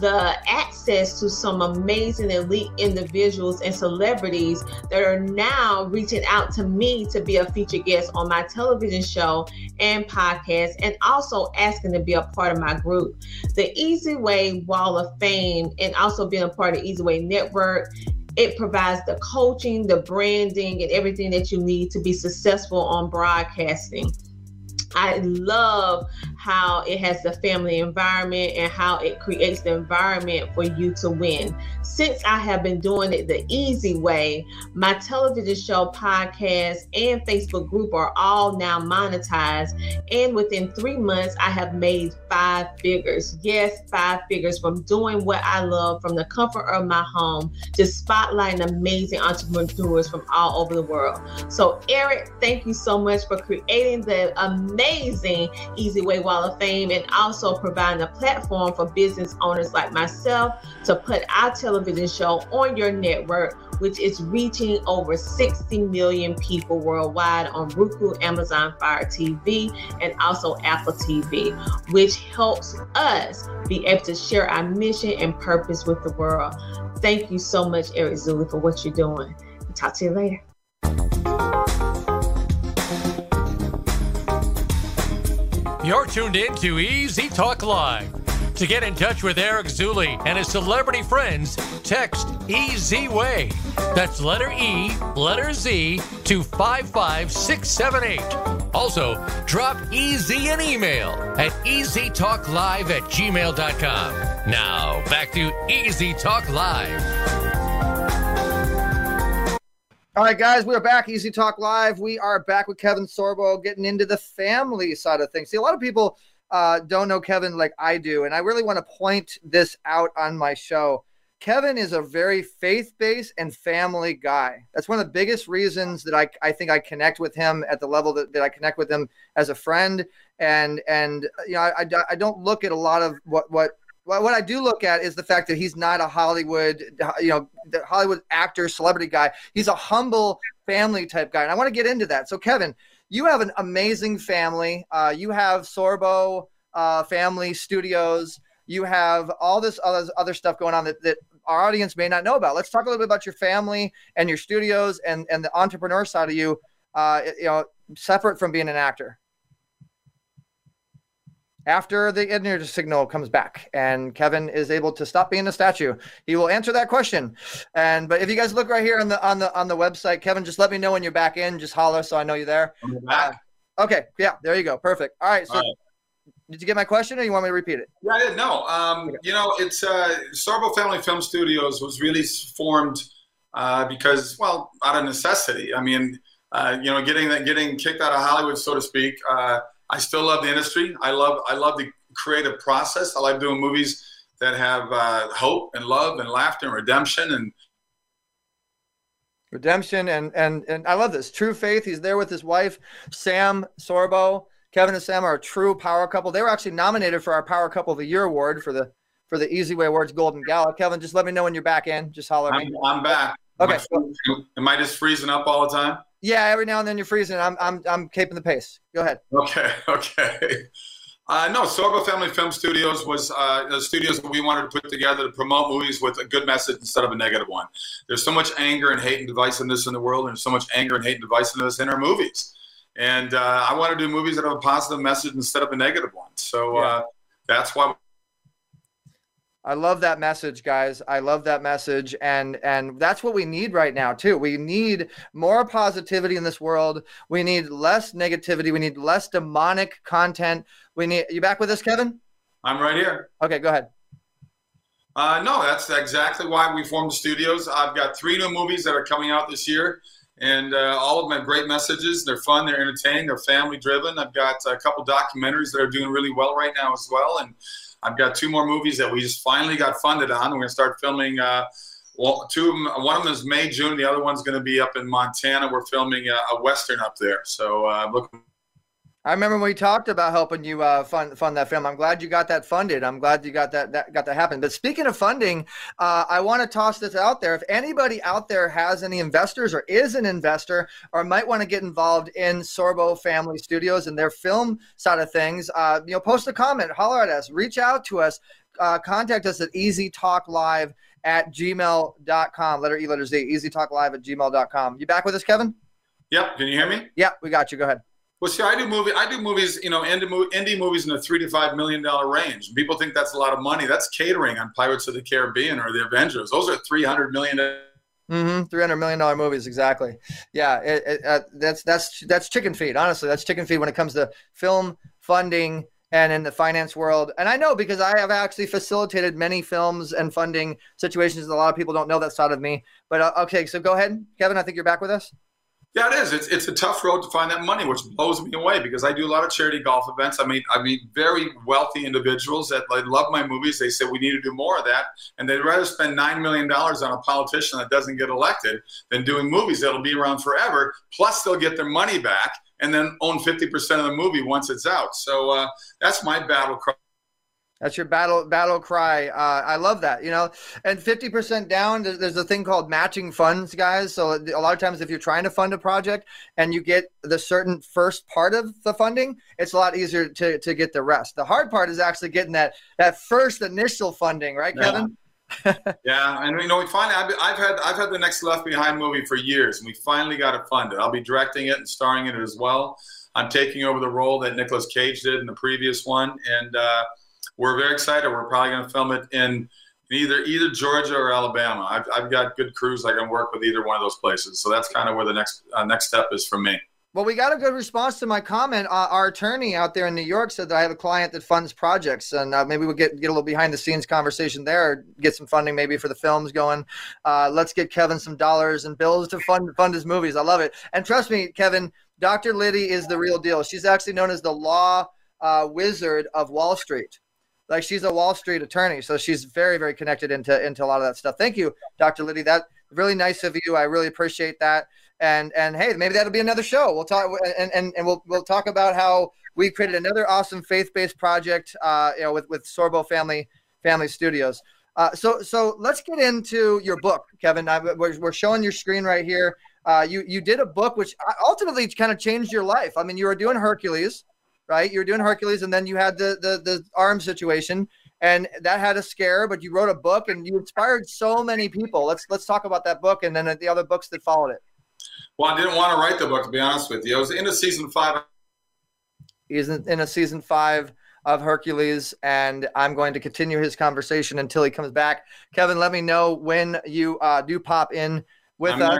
the access to some amazing elite individuals and celebrities that are now reaching out to me to be a featured guest on my television show and podcast, and also asking to be a part of my group. The Easy Way Wall of Fame and also being a part of Easy Way Network. It provides the coaching, the branding, and everything that you need to be successful on broadcasting. I love how it has the family environment and how it creates the environment for you to win. Since I have been doing it the easy way, my television show, podcast, and Facebook group are all now monetized. And within three months, I have made five figures. Yes, five figures from doing what I love from the comfort of my home, to spotlighting amazing entrepreneurs from all over the world. So, Eric, thank you so much for creating the amazing Easy Way Wall of Fame and also providing a platform for business owners like myself to put our television show on your network, which is reaching over 60 million people worldwide on Roku, Amazon Fire TV, and also Apple TV, which helps us be able to share our mission and purpose with the world. Thank you so much, Eric Zuley, for what you're doing. Talk to you later. You're tuned in to Easy Talk Live. To get in touch with Eric Zuley and his celebrity friends, text EZ Way. That's letter E, letter Z to 55678. Also, drop EZ an email at easytalklive at gmail.com. Now, back to Easy Talk Live. All right, guys, we are back. Easy Talk Live. We are back with Kevin Sorbo getting into the family side of things. See, a lot of people uh, don't know Kevin like I do, and I really want to point this out on my show. Kevin is a very faith based and family guy. That's one of the biggest reasons that I, I think I connect with him at the level that, that I connect with him as a friend. And, and you know, I, I don't look at a lot of what, what, what I do look at is the fact that he's not a Hollywood, you know, Hollywood actor, celebrity guy. He's a humble family type guy. And I want to get into that. So, Kevin, you have an amazing family. Uh, you have Sorbo uh, Family Studios. You have all this other, other stuff going on that, that our audience may not know about. Let's talk a little bit about your family and your studios and, and the entrepreneur side of you, uh, you know, separate from being an actor. After the internet signal comes back and Kevin is able to stop being a statue, he will answer that question. And but if you guys look right here on the on the on the website, Kevin, just let me know when you're back in. Just holler so I know you're there. back. Uh, okay, yeah, there you go. Perfect. All right. So All right. did you get my question or you want me to repeat it? Yeah, I didn't know. Um, you know, it's uh, Sorbo Family Film Studios was really formed uh, because, well, out of necessity. I mean, uh, you know, getting that, getting kicked out of Hollywood, so to speak. Uh, I still love the industry. I love, I love the creative process. I like doing movies that have uh, hope and love and laughter and redemption and redemption and and and I love this true faith. He's there with his wife Sam Sorbo. Kevin and Sam are a true power couple. They were actually nominated for our Power Couple of the Year award for the for the Easy Way Awards Golden Gala. Kevin, just let me know when you're back in. Just holler at me. I'm back. Okay. Am I, am I just freezing up all the time? Yeah, every now and then you're freezing. I'm I'm I'm keeping the pace. Go ahead. Okay, okay. Uh, no, Sorbo Family Film Studios was uh, the studios that we wanted to put together to promote movies with a good message instead of a negative one. There's so much anger and hate and divisiveness in the world, and there's so much anger and hate and divisiveness in our movies. And uh, I want to do movies that have a positive message instead of a negative one. So uh, that's why I love that message, guys. I love that message, and and that's what we need right now too. We need more positivity in this world. We need less negativity. We need less demonic content. We need. You back with us, Kevin? I'm right here. Okay, go ahead. Uh, no, that's exactly why we formed the studios. I've got three new movies that are coming out this year, and uh, all of them have great messages. They're fun, they're entertaining, they're family driven. I've got a couple documentaries that are doing really well right now as well, and I've got two more movies that we just finally got funded on. We're going to start filming. Uh, well, two of them. One of them is May, June. The other one's going to be up in Montana. We're filming a, a western up there. So uh, looking I remember when we talked about helping you uh, fund fund that film. I'm glad you got that funded. I'm glad you got that that got that happen. But speaking of funding, uh, I want to toss this out there. If anybody out there has any investors or is an investor or might want to get involved in Sorbo Family Studios and their film side of things, uh, you know, post a comment, holler at us, reach out to us, uh, contact us at easytalklive at gmail.com. Letter E, letter Z, easytalklive at gmail.com. You back with us, Kevin? Yep. Can you hear me? Yep, we got you. Go ahead. Well, see, I do movie. I do movies. You know, indie, indie movies in the three to five million dollar range. People think that's a lot of money. That's catering on Pirates of the Caribbean or the Avengers. Those are three hundred million. Mm-hmm. Three hundred million dollar movies, exactly. Yeah, it, it, uh, that's that's that's chicken feed. Honestly, that's chicken feed when it comes to film funding and in the finance world. And I know because I have actually facilitated many films and funding situations. A lot of people don't know that side of me. But uh, okay, so go ahead, Kevin. I think you're back with us. Yeah, it is. It's, it's a tough road to find that money, which blows me away because I do a lot of charity golf events. I mean, I meet very wealthy individuals that like, love my movies. They say we need to do more of that, and they'd rather spend nine million dollars on a politician that doesn't get elected than doing movies that'll be around forever. Plus, they'll get their money back and then own fifty percent of the movie once it's out. So uh, that's my battle cry. That's your battle battle cry. Uh, I love that. You know, and fifty percent down. There's, there's a thing called matching funds, guys. So a lot of times, if you're trying to fund a project and you get the certain first part of the funding, it's a lot easier to to get the rest. The hard part is actually getting that that first initial funding, right, Yeah. Kevin? Yeah, and you know, we finally, I've, I've had I've had the next Left Behind movie for years, and we finally got it funded. I'll be directing it and starring in it as well. I'm taking over the role that Nicolas Cage did in the previous one, and uh, we're very excited. We're probably going to film it in either either Georgia or Alabama. I've, I've got good crews I can work with either one of those places, so that's kind of where the next uh, next step is for me. Well, we got a good response to my comment. Uh, our attorney out there in New York said that I have a client that funds projects, and uh, maybe we'll get get a little behind the scenes conversation there, get some funding maybe for the films going. Uh, let's get Kevin some dollars and bills to fund fund his movies. I love it, and trust me, Kevin, Dr. Liddy is the real deal. She's actually known as the law uh, wizard of Wall Street. Like she's a Wall Street attorney, so she's very very connected into into a lot of that stuff. Thank you, Dr. Liddy. That really nice of you. I really appreciate that and and hey maybe that'll be another show we'll talk and and, and we'll we'll talk about how we created another awesome faith-based project uh you know with with sorbo family family studios uh so so let's get into your book kevin I, we're, we're showing your screen right here uh you you did a book which ultimately kind of changed your life i mean you were doing hercules right you were doing hercules and then you had the the, the arm situation and that had a scare but you wrote a book and you inspired so many people let's let's talk about that book and then the other books that followed it Well, I didn't want to write the book to be honest with you. I was into season five. He's in, in a season five of Hercules, and I'm going to continue his conversation until he comes back. Kevin, let me know when you uh, do pop in with I'm us.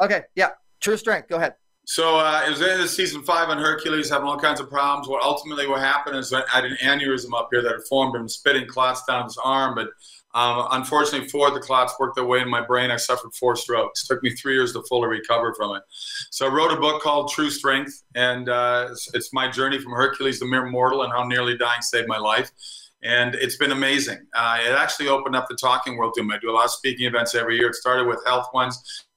Okay, yeah, true strength. Go ahead. So uh, it was the season five on Hercules, having all kinds of problems. What ultimately what happened is I had an aneurysm up here that had formed and spitting clots down his arm. But um, unfortunately, four of the clots worked their way in my brain. I suffered four strokes. It took me three years to fully recover from it. So I wrote a book called True Strength, and uh, it's, it's my journey from Hercules, the mere mortal, and how nearly dying saved my life. And it's been amazing. Uh, it actually opened up the talking world to me. I do a lot of speaking events every year. It started with health ones.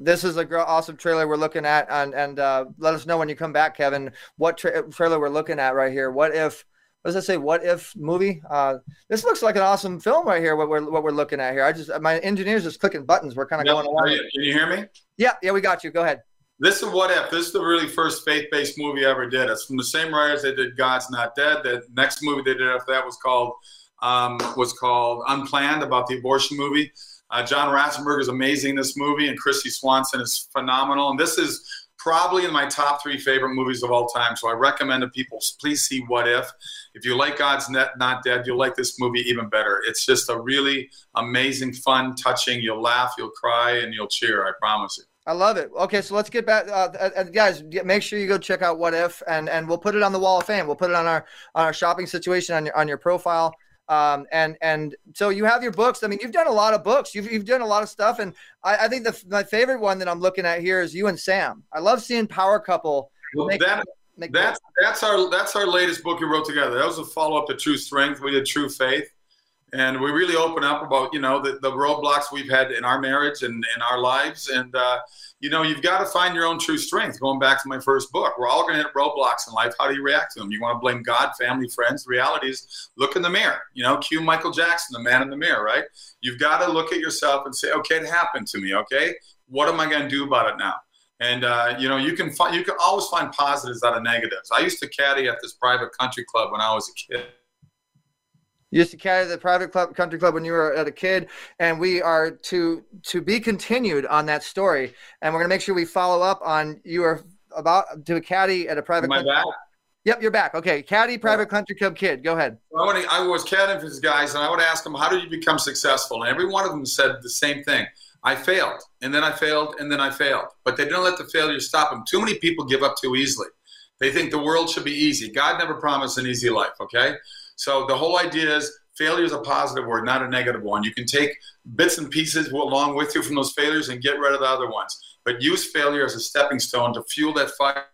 This is a gr- awesome trailer we're looking at, and and uh, let us know when you come back, Kevin, what tra- trailer we're looking at right here. What if what does that say? What if movie? Uh, this looks like an awesome film right here. What we're what we're looking at here. I just my engineers just clicking buttons. We're kind of Yep. going along. Can you hear me? Yeah, yeah, we got you. Go ahead. This is What If. This is the really first faith-based movie I ever did. It's from the same writers that did God's Not Dead. The next movie they did after that was called um, was called Unplanned about the abortion movie. Uh, John Ratzenberger is amazing in this movie, and Kristy Swanson is phenomenal. And this is probably in my top three favorite movies of all time. So I recommend to people please see What If. If you like God's Net Not Dead, you'll like this movie even better. It's just a really amazing, fun, touching. You'll laugh, you'll cry, and you'll cheer. I promise you. I love it. Okay, so let's get back, uh, uh, guys. Make sure you go check out What If, and and we'll put it on the Wall of Fame. We'll put it on our on our shopping situation on your on your profile. Um, and and so you have your books. I mean, you've done a lot of books. You've you've done a lot of stuff, and I, I think the my favorite one that I'm looking at here is you and Sam. I love seeing power couple. Well, make- that, make that's that's our that's our latest book we wrote together. That was a follow up to True Strength. We did True Faith, and we really open up about you know the, the roadblocks we've had in our marriage and in our lives. And uh, you know you've got to find your own true strength. Going back to my first book, we're all going to hit roadblocks in life. How do you react to them? You want to blame God, family, friends. The reality is, look in the mirror. You know, cue Michael Jackson, the man in the mirror. Right? You've got to look at yourself and say, okay, it happened to me. Okay, what am I going to do about it now? And uh, you know, you can find you can always find positives out of negatives. I used to caddy at this private country club when I was a kid. You used to caddy at the private club, country club when you were a kid, and we are to to be continued on that story. And we're gonna make sure we follow up on you are about to a caddy at a private. Am I country back? club. Yep, you're back. Okay, caddy private country club kid. Go ahead. I, would, I was caddying for these guys, and I would ask them, "How did you become successful?" And every one of them said the same thing: "I failed, and then I failed, and then I failed." But they didn't let the failure stop them. Too many people give up too easily. They think the world should be easy. God never promised an easy life. Okay, so the whole idea is failure is a positive word, not a negative one. You can take bits and pieces along with you from those failures and get rid of the other ones. But use failure as a stepping stone to fuel that fire.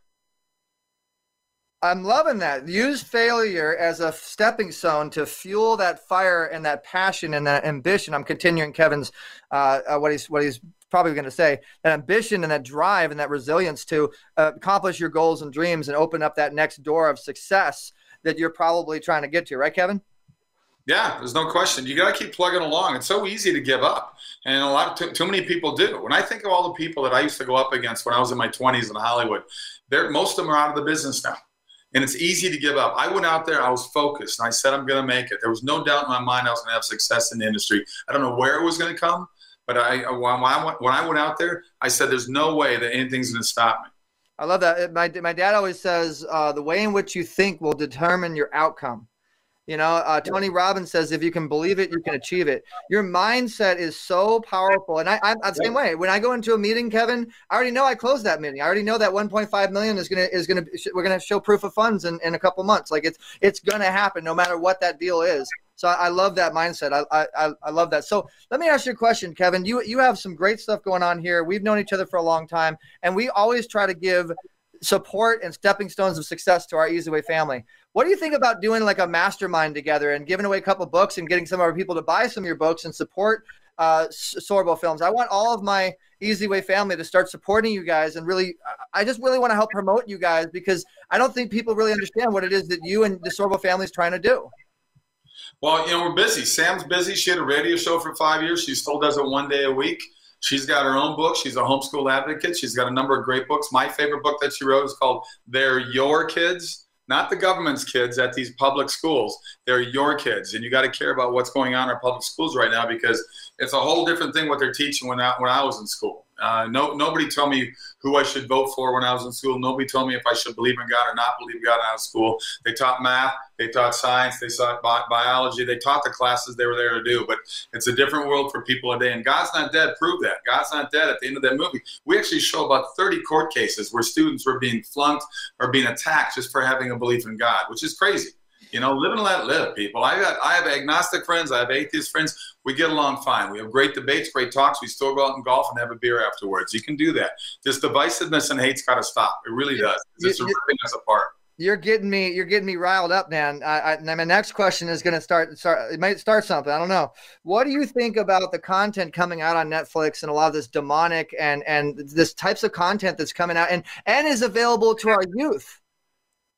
I'm loving that. Use failure as a stepping stone to fuel that fire and that passion and that ambition. I'm continuing Kevin's uh, uh, what he's what he's probably going to say. That ambition and that drive and that resilience to uh, accomplish your goals and dreams and open up that next door of success that you're probably trying to get to. Right, Kevin? Yeah, there's no question. You got to keep plugging along. It's so easy to give up, and a lot of too, too many people do. When I think of all the people that I used to go up against when I was in my 20s in Hollywood, most of them are out of the business now, and it's easy to give up. I went out there, I was focused, and I said I'm going to make it. There was no doubt in my mind I was going to have success in the industry. I don't know where it was going to come, but I when I went, when I went out there, I said there's no way that anything's going to stop me. I love that. My my dad always says uh, the way in which you think will determine your outcome. You know, uh, Tony Robbins says if you can believe it, you can achieve it. Your mindset is so powerful, and I, I'm the same way. When I go into a meeting, Kevin, I already know I closed that meeting. I already know that 1.5 million is gonna is gonna we're gonna show proof of funds in, in a couple months. Like it's it's gonna happen no matter what that deal is. So I, I love that mindset. I, I I love that. So let me ask you a question, Kevin. You you have some great stuff going on here. We've known each other for a long time, and we always try to give support and stepping stones of success to our Easy Way family. What do you think about doing like a mastermind together and giving away a couple books and getting some of our people to buy some of your books and support uh, Sorbo Films? I want all of my Easy Way family to start supporting you guys and really, I just really want to help promote you guys because I don't think people really understand what it is that you and the Sorbo family is trying to do. Well, you know, we're busy. Sam's busy. She had a radio show for five years. She still does it one day a week. She's got her own book. She's a homeschool advocate. She's got a number of great books. My favorite book that she wrote is called They're Your Kids, not the government's kids at these public schools. They're your kids. And you got to care about what's going on in our public schools right now because it's a whole different thing what they're teaching when I, when I was in school. Uh, no, nobody told me who I should vote for when I was in school. Nobody told me if I should believe in God or not believe in God was in school. They taught math, they taught science, they taught bi- biology, they taught the classes they were there to do. But it's a different world for people today. And God's Not Dead proved that. God's Not Dead at the end of that movie. We actually show about 30 court cases where students were being flunked or being attacked just for having a belief in God, which is crazy. You know, live and let live, people. I got I have agnostic friends, I have atheist friends. We get along fine. We have great debates, great talks. We still go out and golf and have a beer afterwards. You can do that. This divisiveness and hate's got to stop. It really does. It's ripping us apart. You're getting me. You're getting me riled up, man. I, I, my next question is going to start. Start. It might start something. I don't know. What do you think about the content coming out on Netflix and a lot of this demonic and and this types of content that's coming out and and is available to our youth?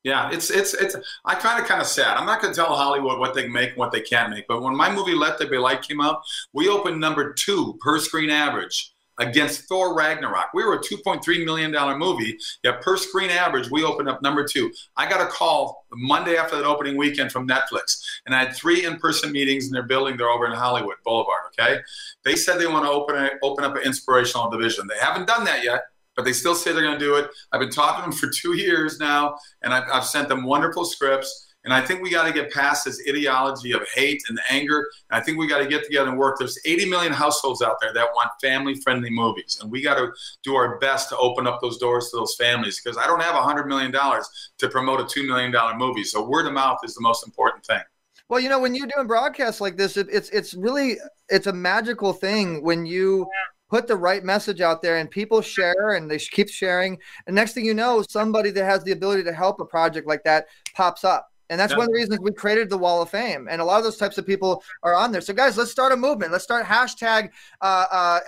Yeah, it's it's it's. I kind of kind of sad. I'm not going to tell Hollywood what they make and what they can't make. But when my movie Let There Be Light came out, we opened number two per screen average against Thor Ragnarok. We were a 2.3 million dollar movie. Yet per screen average, we opened up number two. I got a call Monday after that opening weekend from Netflix, and I had three in-person meetings in their building. They're over in Hollywood Boulevard. Okay, they said they want to open a, open up an inspirational division. They haven't done that yet but they still say they're going to do it. I've been talking to them for two years now, and I've, I've sent them wonderful scripts. And I think we got to get past this ideology of hate and anger. And I think we got to get together and work. There's 80 million households out there that want family friendly movies. And we got to do our best to open up those doors to those families because I don't have $100 million to promote a $2 million movie. So word of mouth is the most important thing. Well, you know, when you're doing broadcasts like this, it, it's it's really it's a magical thing when you put the right message out there and people share and they keep sharing. And next thing you know, somebody that has the ability to help a project like that pops up. And that's Yeah. one of the reasons we created the Wall of Fame. And a lot of those types of people are on there. So, guys, let's start a movement. Let's start hashtag uh, uh,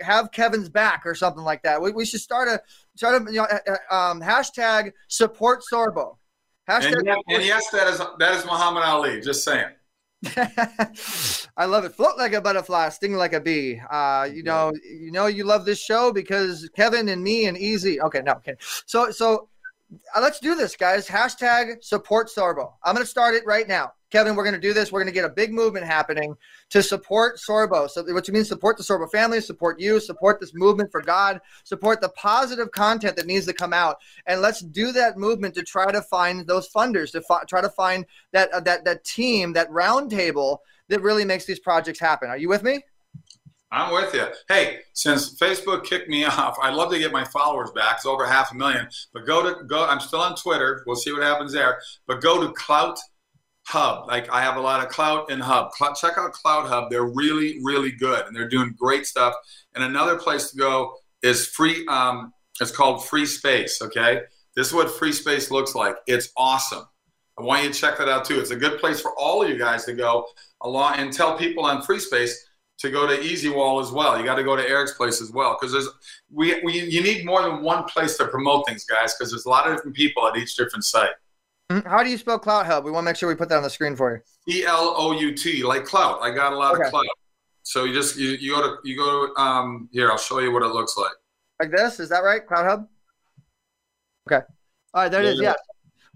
have Kevin's back or something like that. We, we should start a start a you know, uh, uh, um, hashtag support Sorbo. Hashtag And, yes- and yes, that is that is Muhammad Ali. Just saying. I love it. Float like a butterfly, sting like a bee. Uh, you know, you know, you love this show because Kevin and me and Easy. Okay, no, okay. So, so uh, let's do this, guys. Hashtag support Sorbo. I'm going to start it right now. Kevin, we're going to do this. We're going to get a big movement happening to support Sorbo. So, what you mean, support the Sorbo family, support you, support this movement for God, support the positive content that needs to come out, and let's do that movement to try to find those funders, to fi- try to find that uh, that that team, that roundtable that really makes these projects happen. Are you with me? I'm with you. Hey, since Facebook kicked me off, I'd love to get my followers back. It's over half a million. But go to go. I'm still on Twitter. We'll see what happens there. But go to Clout Hub. Like I have a lot of Clout and Hub. Clout, check out Clout Hub. They're really, really good, and they're doing great stuff. And another place to go is free. Um, it's called Free Space. Okay, this is what Free Space looks like. It's awesome. I want you to check that out too. It's a good place for all of you guys to go along and tell people on Free Space to go to Easy Wall as well. You got to go to Eric's place as well because there's we, we you need more than one place to promote things, guys, because there's a lot of different people at each different site. Mhm. How do you spell Clout Hub? We want to make sure we put that on the screen for you. E L O U T, like clout. I got a lot Okay. of clout. So you just you, you go to you go to um here. I'll show you what it looks like. Like this? Is that right? Cloud Hub? Okay. All right, there it is. Yeah.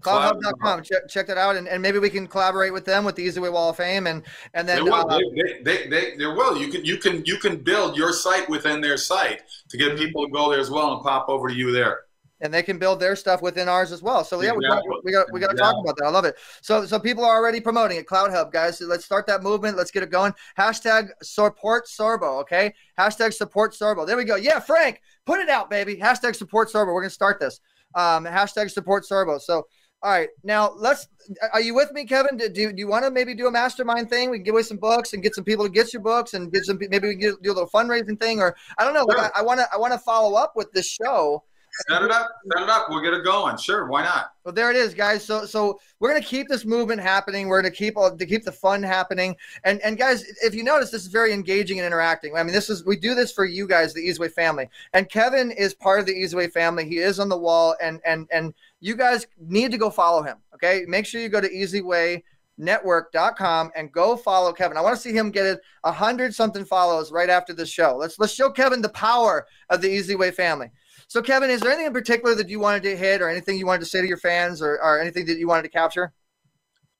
Cloudhub.com. Check, check that out, and, and maybe we can collaborate with them with the Easy Way Wall of Fame, and and They then will. uh, They, they, they, they, they will. You can you can you can build your site within their site to get people to go there as well and pop over to you there. and they can build their stuff within ours as well. So yeah, we got we got we got to talk about that. I love it. So so people are already promoting it. Clout Hub, guys. So let's start that movement. Let's get it going. Hashtag support Sorbo. Okay. Hashtag support Sorbo. There we go. Yeah, Frank, put it out, baby. Hashtag support Sorbo. We're gonna start this. Um, hashtag support Sorbo. So. All right, now let's. Are you with me, Kevin? Do, do, do you want to maybe do a mastermind thing? We can give away some books and get some people to get your books and get some. Maybe we can do a little fundraising thing, or I don't know. Like, I want to. I want to follow up with this show. Set it up. Set it up. We'll get it going. Sure. Why not? Well, there it is, guys. So, so we're gonna keep this movement happening. We're gonna keep all to keep the fun happening. And and guys, if you notice, this is very engaging and interacting. I mean, this is we do this for you guys, the Easyway family. And Kevin is part of the Easyway family. He is on the wall, and and and you guys need to go follow him. Okay, make sure you go to Easyway network.com and go follow Kevin. I want to see him get a hundred something follows right after the show. Let's let's show Kevin the power of the Easy Way family. So Kevin, is there anything in particular that you wanted to hit or anything you wanted to say to your fans or, or anything that you wanted to capture?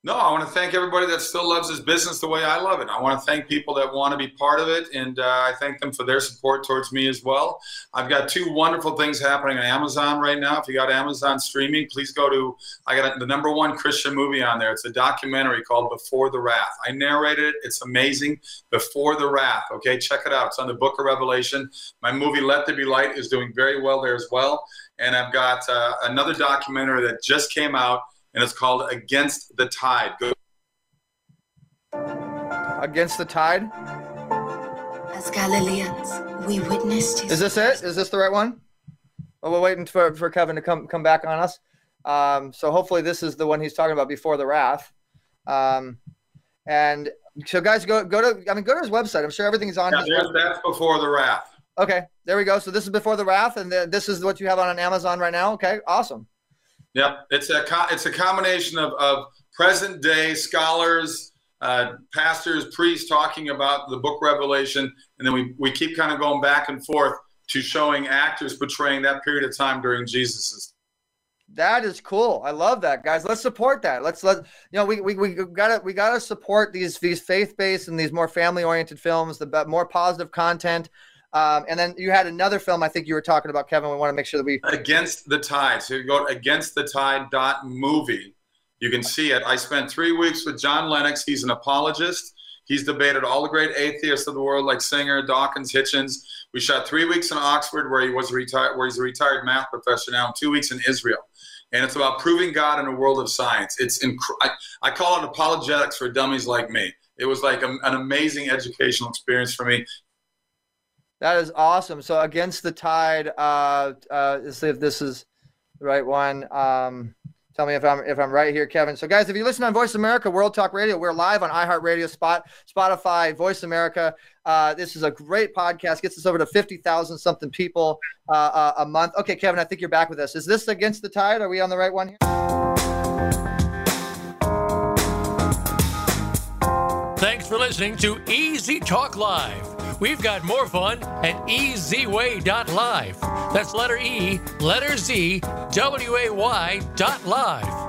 No, I want to thank everybody that still loves this business the way I love it. I want to thank people that want to be part of it, and uh, I thank them for their support towards me as well. I've got two wonderful things happening on Amazon right now. If you got Amazon streaming, please go to. I got the number one Christian movie on there. It's a documentary called Before the Wrath. I narrated it. It's amazing. Before the Wrath. Okay, check it out. It's on the Book of Revelation. My movie Let There Be Light is doing very well there as well. And I've got uh, another documentary that just came out and it's called Against the Tide. Go Against the Tide? As Galileans, we witnessed his Is this it? Is this the right one? Well, we're waiting for, for Kevin to come come back on us. Um, so hopefully this is the one he's talking about before the wrath. Um, and so guys, go go to I mean go to his website. I'm sure everything's on Yeah, his website. that's Before the Wrath. Okay, there we go. So this is before the wrath, and th- this is what you have on, on Amazon right now. Okay, awesome. Yep, it's a it's a combination of, of present day scholars, uh, pastors, priests talking about the book Revelation, and then we we keep kind of going back and forth to showing actors portraying that period of time during Jesus's. That is cool. I love that, guys. Let's support that. Let's let you know we we, we gotta we gotta support these these faith based and these more family oriented films, the more positive content. Um, and then you had another film I think you were talking about, Kevin. We want to make sure that we Against the Tide. So you go to against the tide dot movie. You can see it. I spent three weeks with John Lennox. He's an apologist. He's debated all the great atheists of the world, like Singer, Dawkins, Hitchens. We shot three weeks in Oxford, where he was retired, where he's a retired math professor now, and two weeks in Israel. And it's about proving God in a world of science. It's inc- I, I call it apologetics for dummies like me. It was like a, an amazing educational experience for me. That is awesome. So against the tide. Uh, uh, let's see if this is the right one. Um, tell me if I'm if I'm right here, Kevin. So guys, if you listen on Voice America World Talk Radio, we're live on iHeartRadio, Spot, Spotify, Voice America. Uh, this is a great podcast. Gets us over to fifty thousand something people uh, uh, a month. Okay, Kevin, I think you're back with us. Is this against the tide? Are we on the right one here? Thanks for listening to Easy Talk Live. We've got more fun at ezway.live. That's letter E, letter Z, W A Y dot live.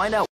find out